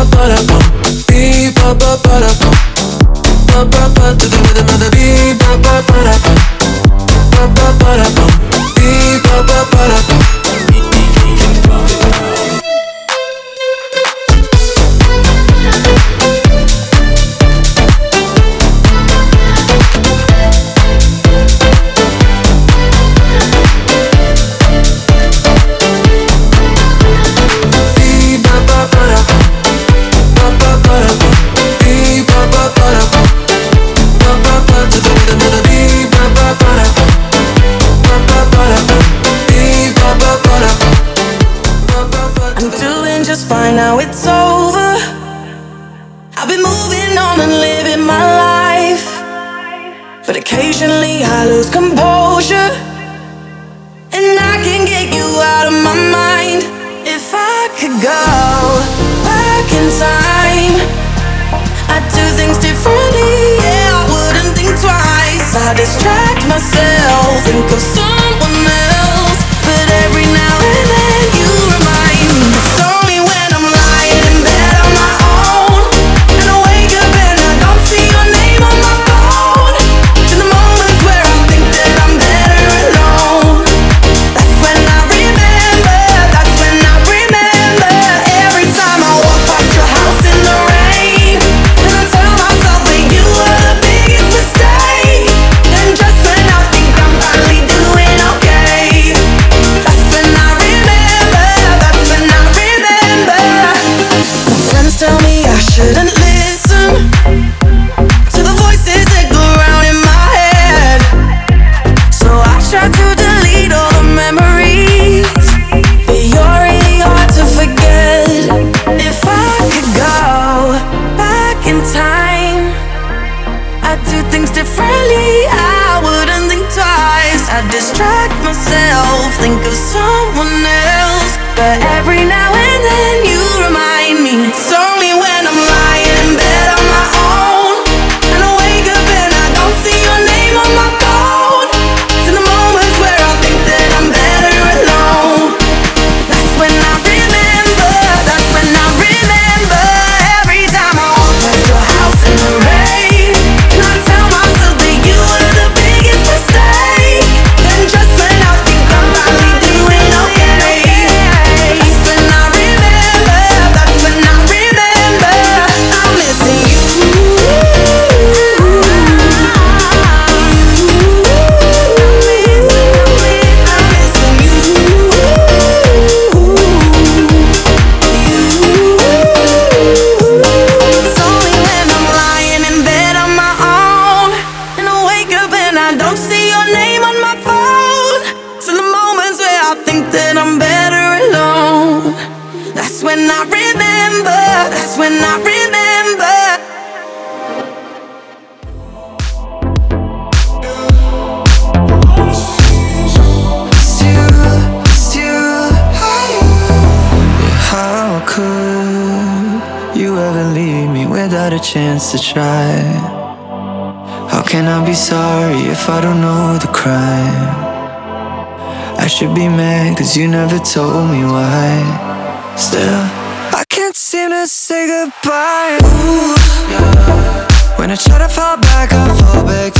ba ba ba da bum, dee ba ba ba da bum. Cause you never told me why. Still, I can't seem to say goodbye. Ooh. When I try to fall back, I fall back.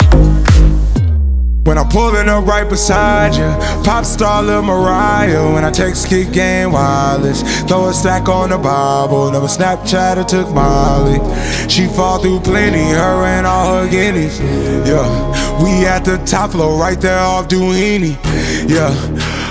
When I'm pulling up right beside you, pop star Lil Mariah. When I text kick game wireless, throw a stack on the Bible. Never Snapchat or took Molly. She fall through plenty, her and all her guineas. Yeah, we at the top floor, right there off Dunlavy. Yeah.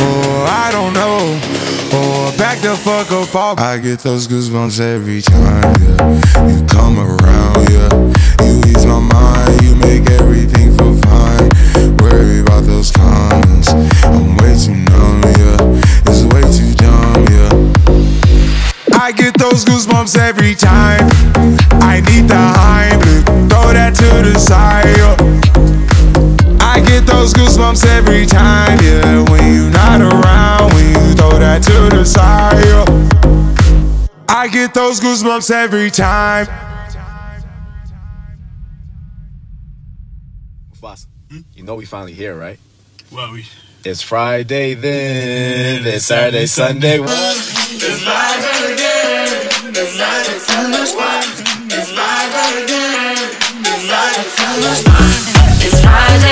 or I don't know. Or back the fuck up off. I get those goosebumps every time, yeah. You come around, yeah. You ease my mind, you make everything feel fine. Worry about those comments. I'm way too numb, yeah. It's way too dumb, yeah. I get those goosebumps every time. I need the Heimlich, throw that to the side. yeah. I get those goosebumps every time, yeah. When you're not around, when you throw that to the side. yeah. I get those goosebumps every time. Boss, you know we finally here, right? Well, we. It's Friday then, it's Saturday, Sunday. It's Friday again. It's Friday for the one. It's Friday again.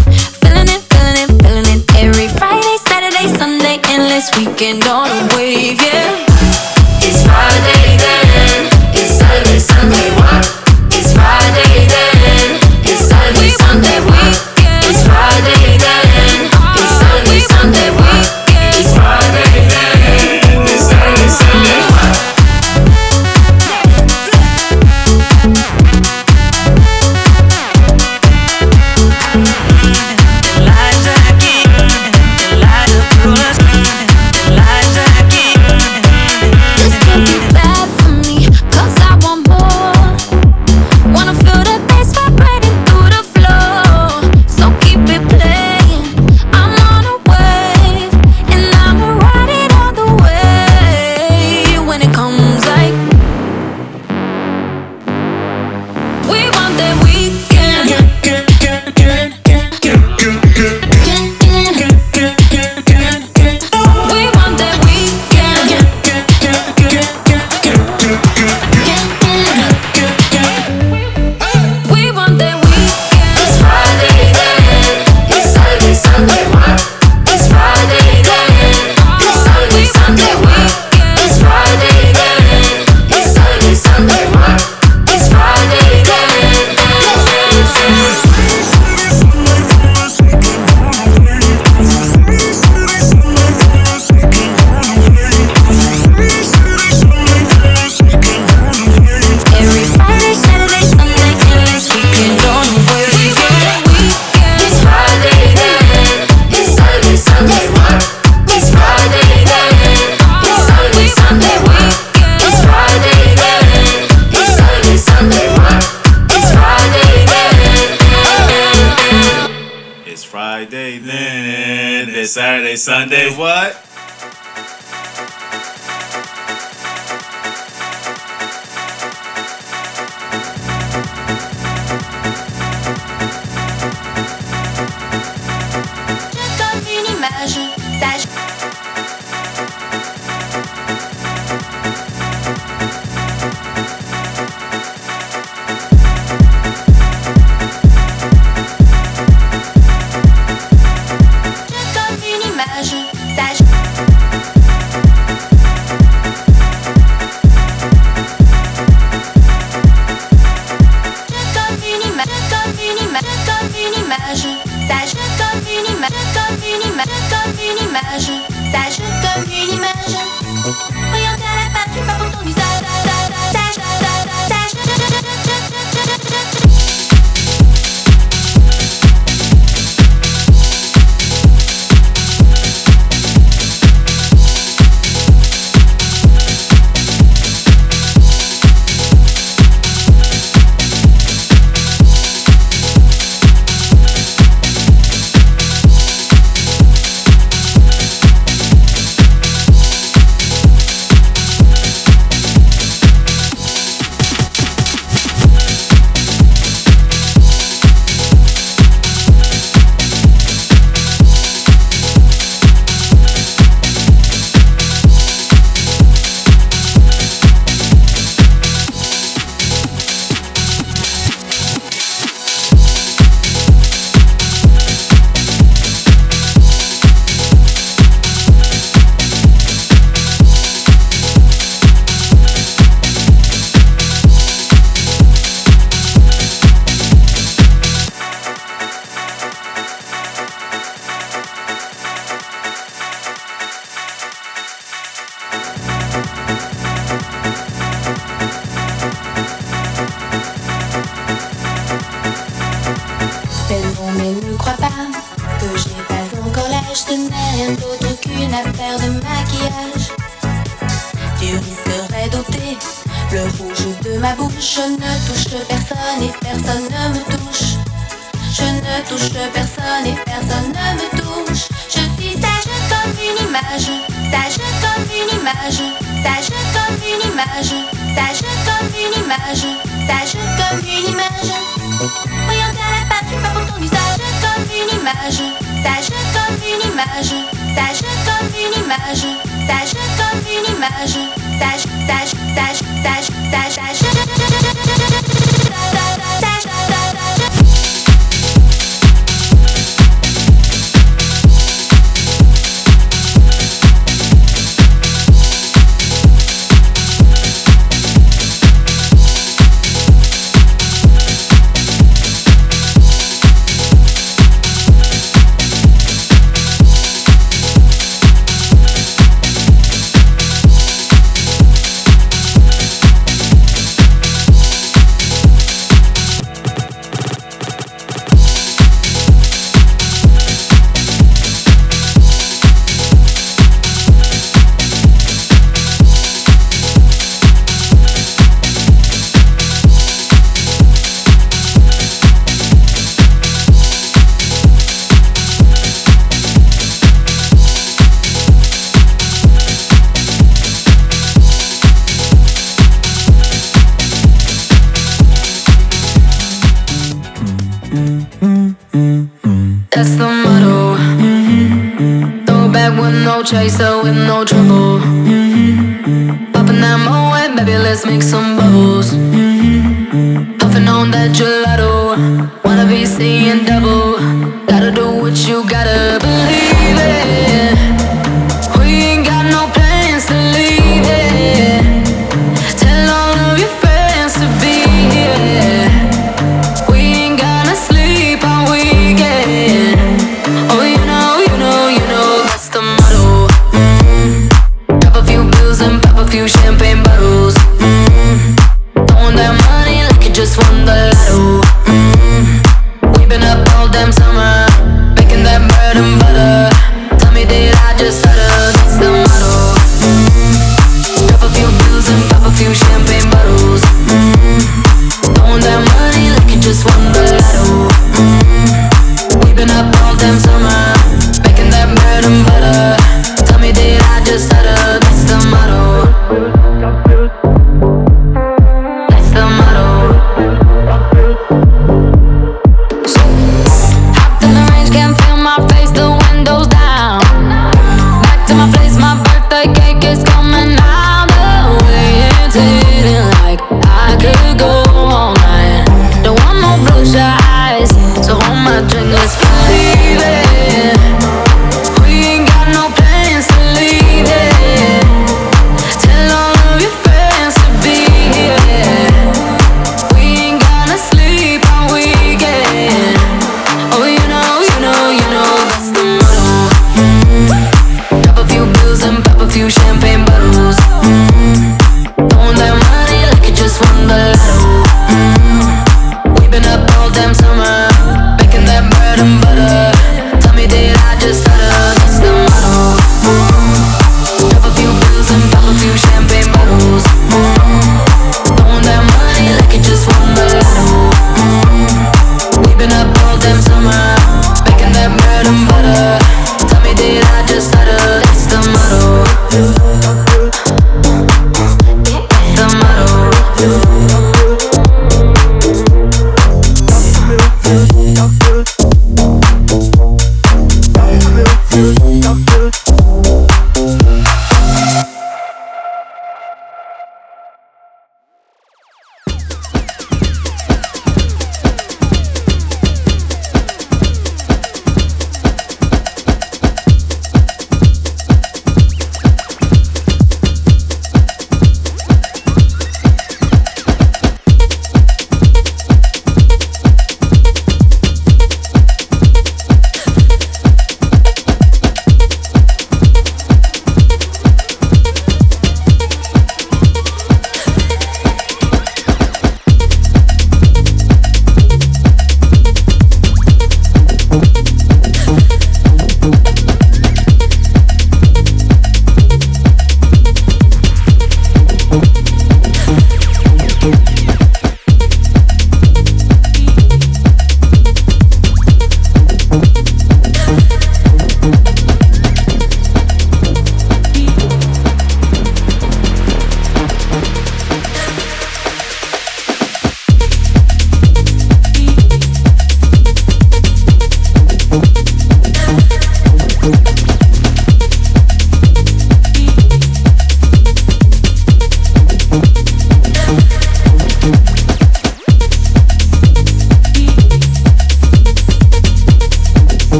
weekend on a wave, yeah.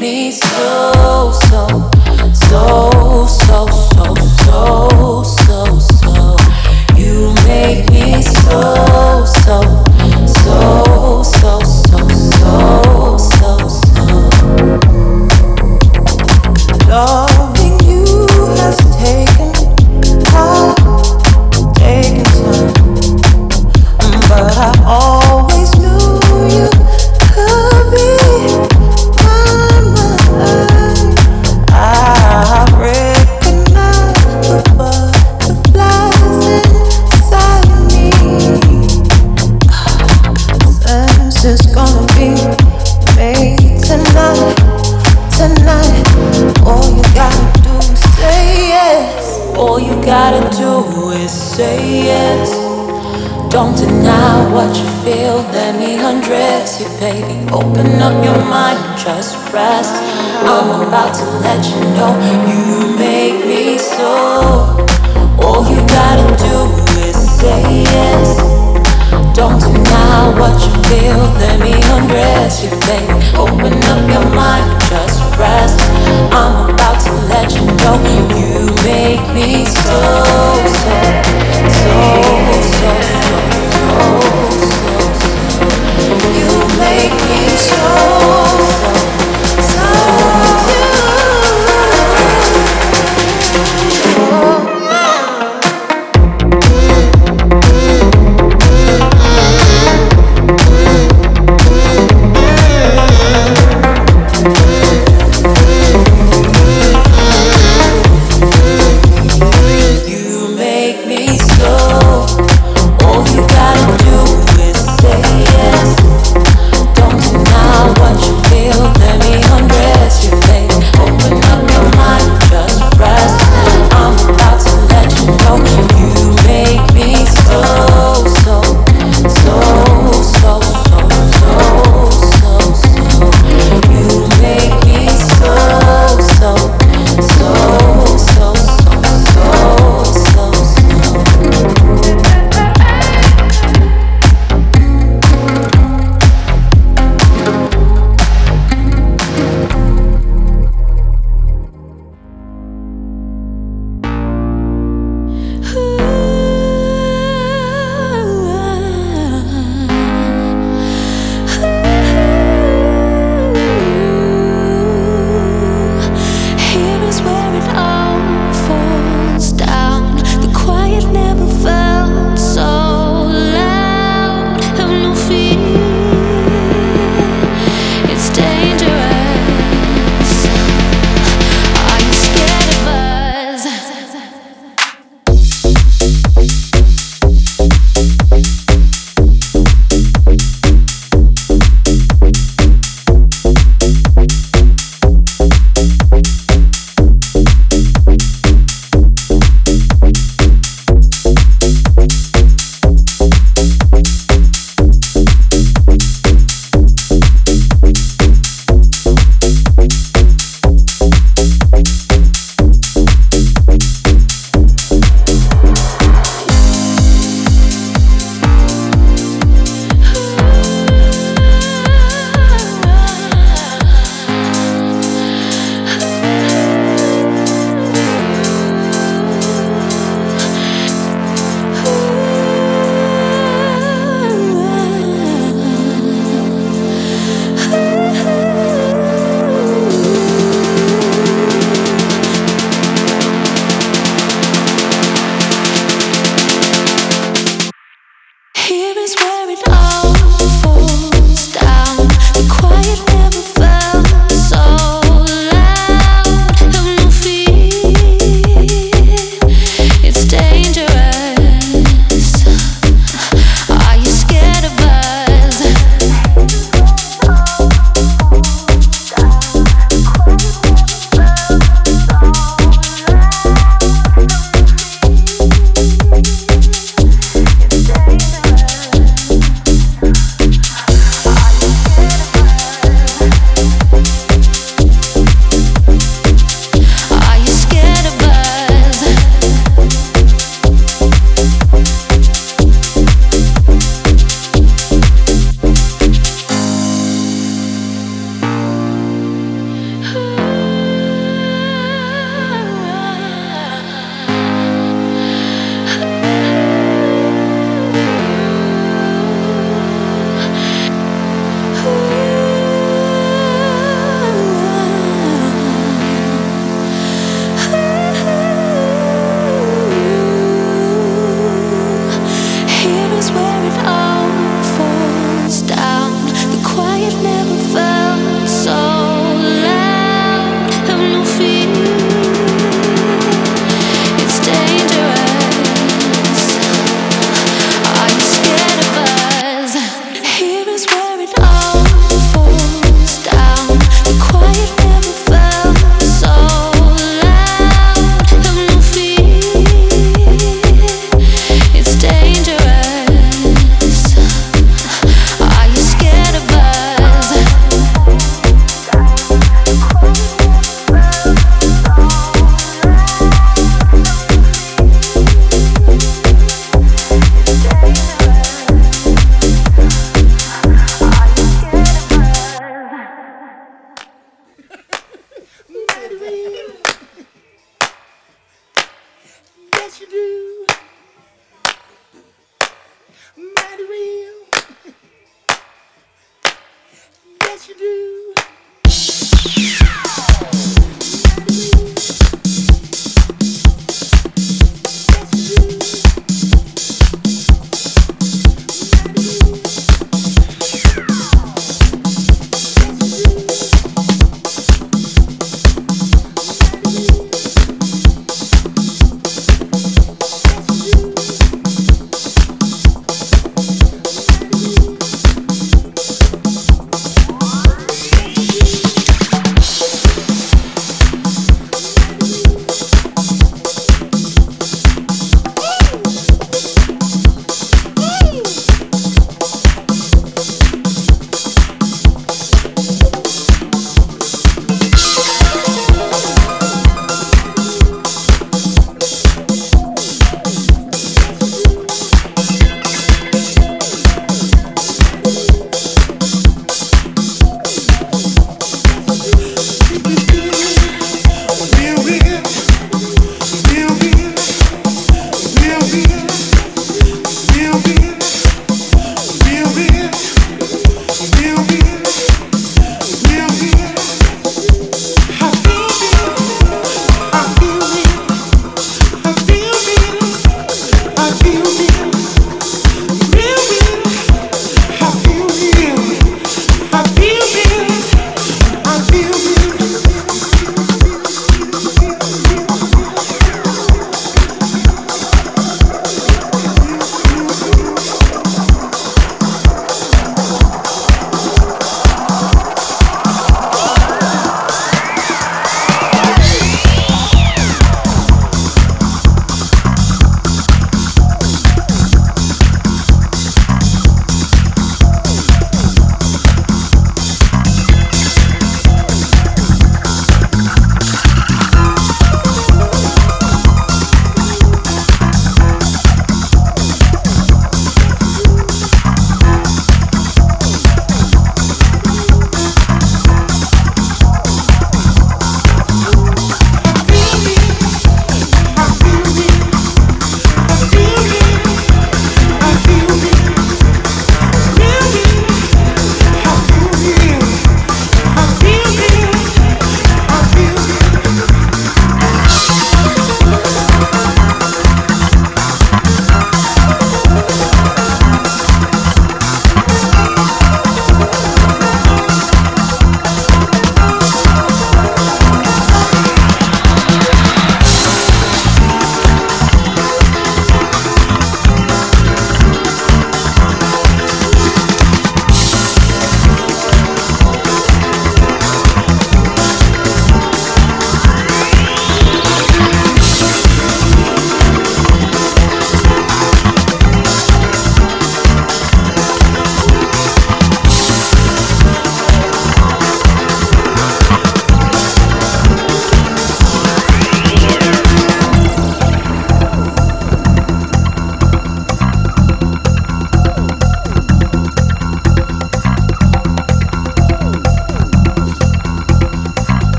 Me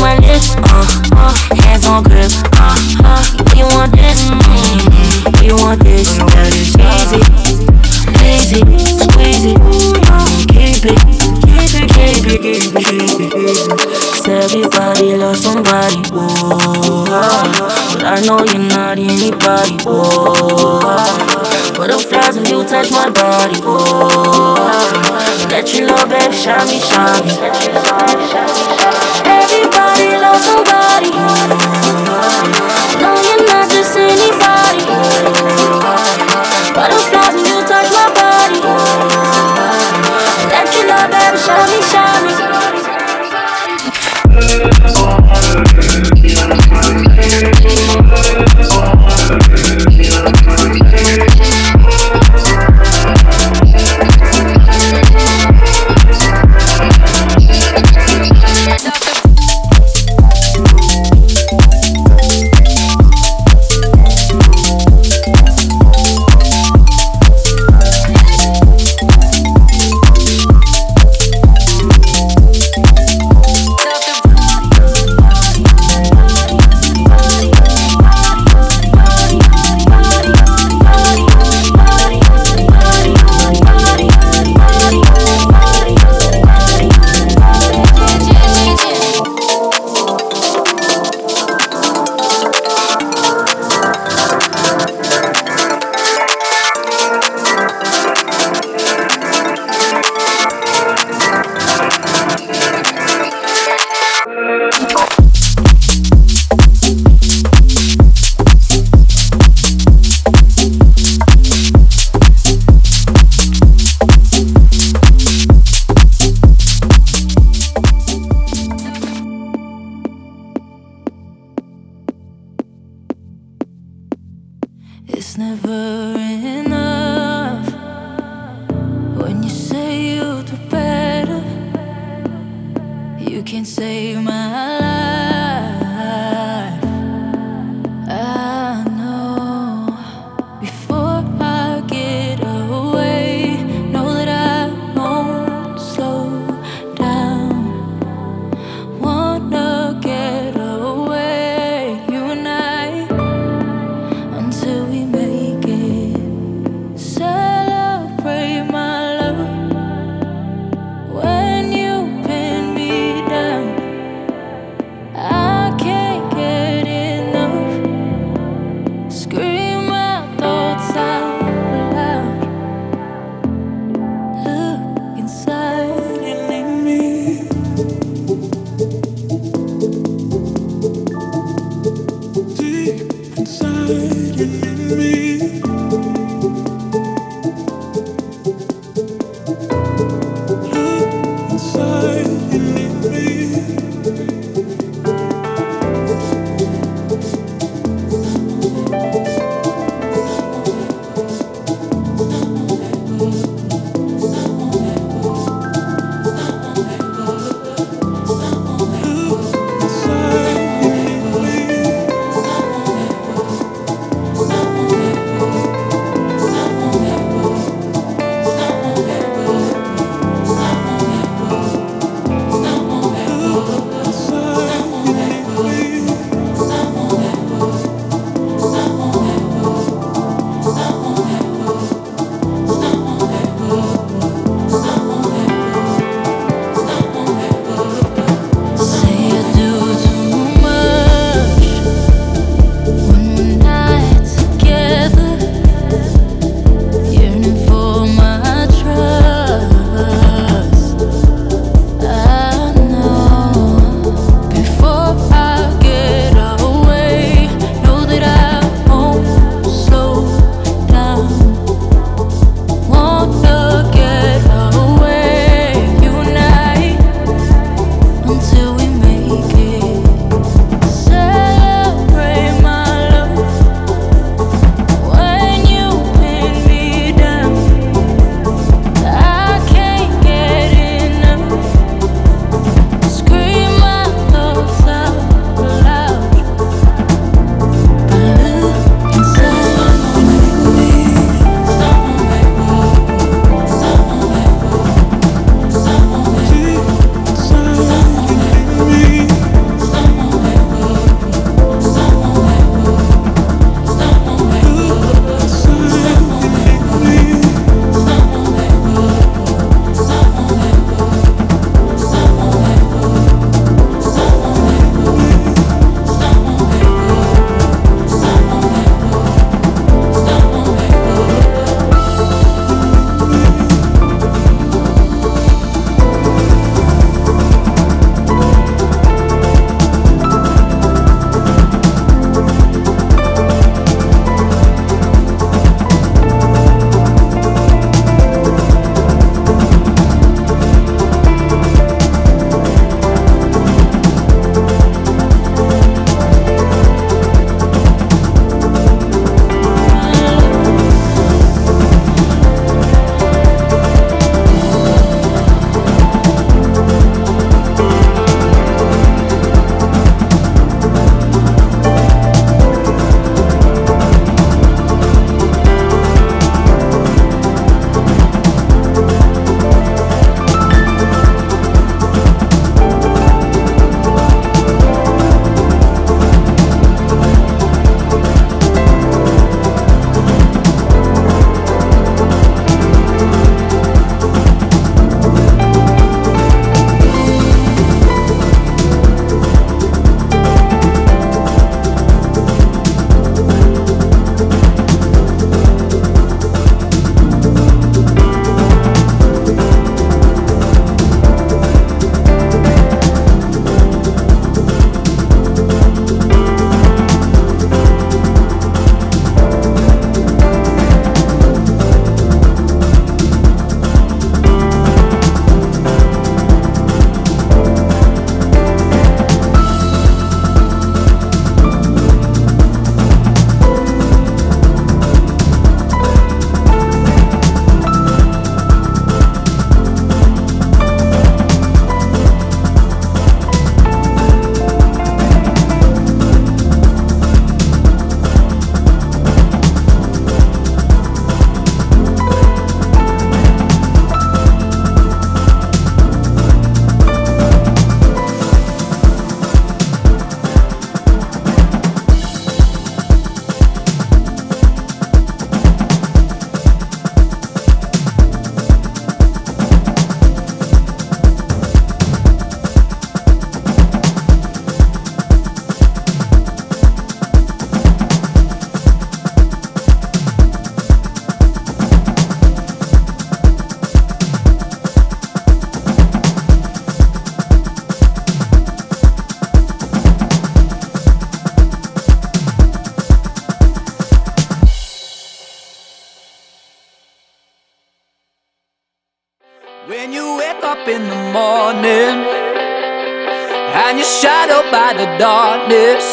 my lips, uh, uh, hands on grip, uh, uh, you want this, mm, you want this, that is easy, easy, squeeze it, uh, keep it, keep it, keep it, keep it, keep it. Cause everybody loves somebody, whoa, but I know you're not anybody, whoa, butterflies when you touch my body, whoa, that you love, babe, shine me, shine me. Every know somebody.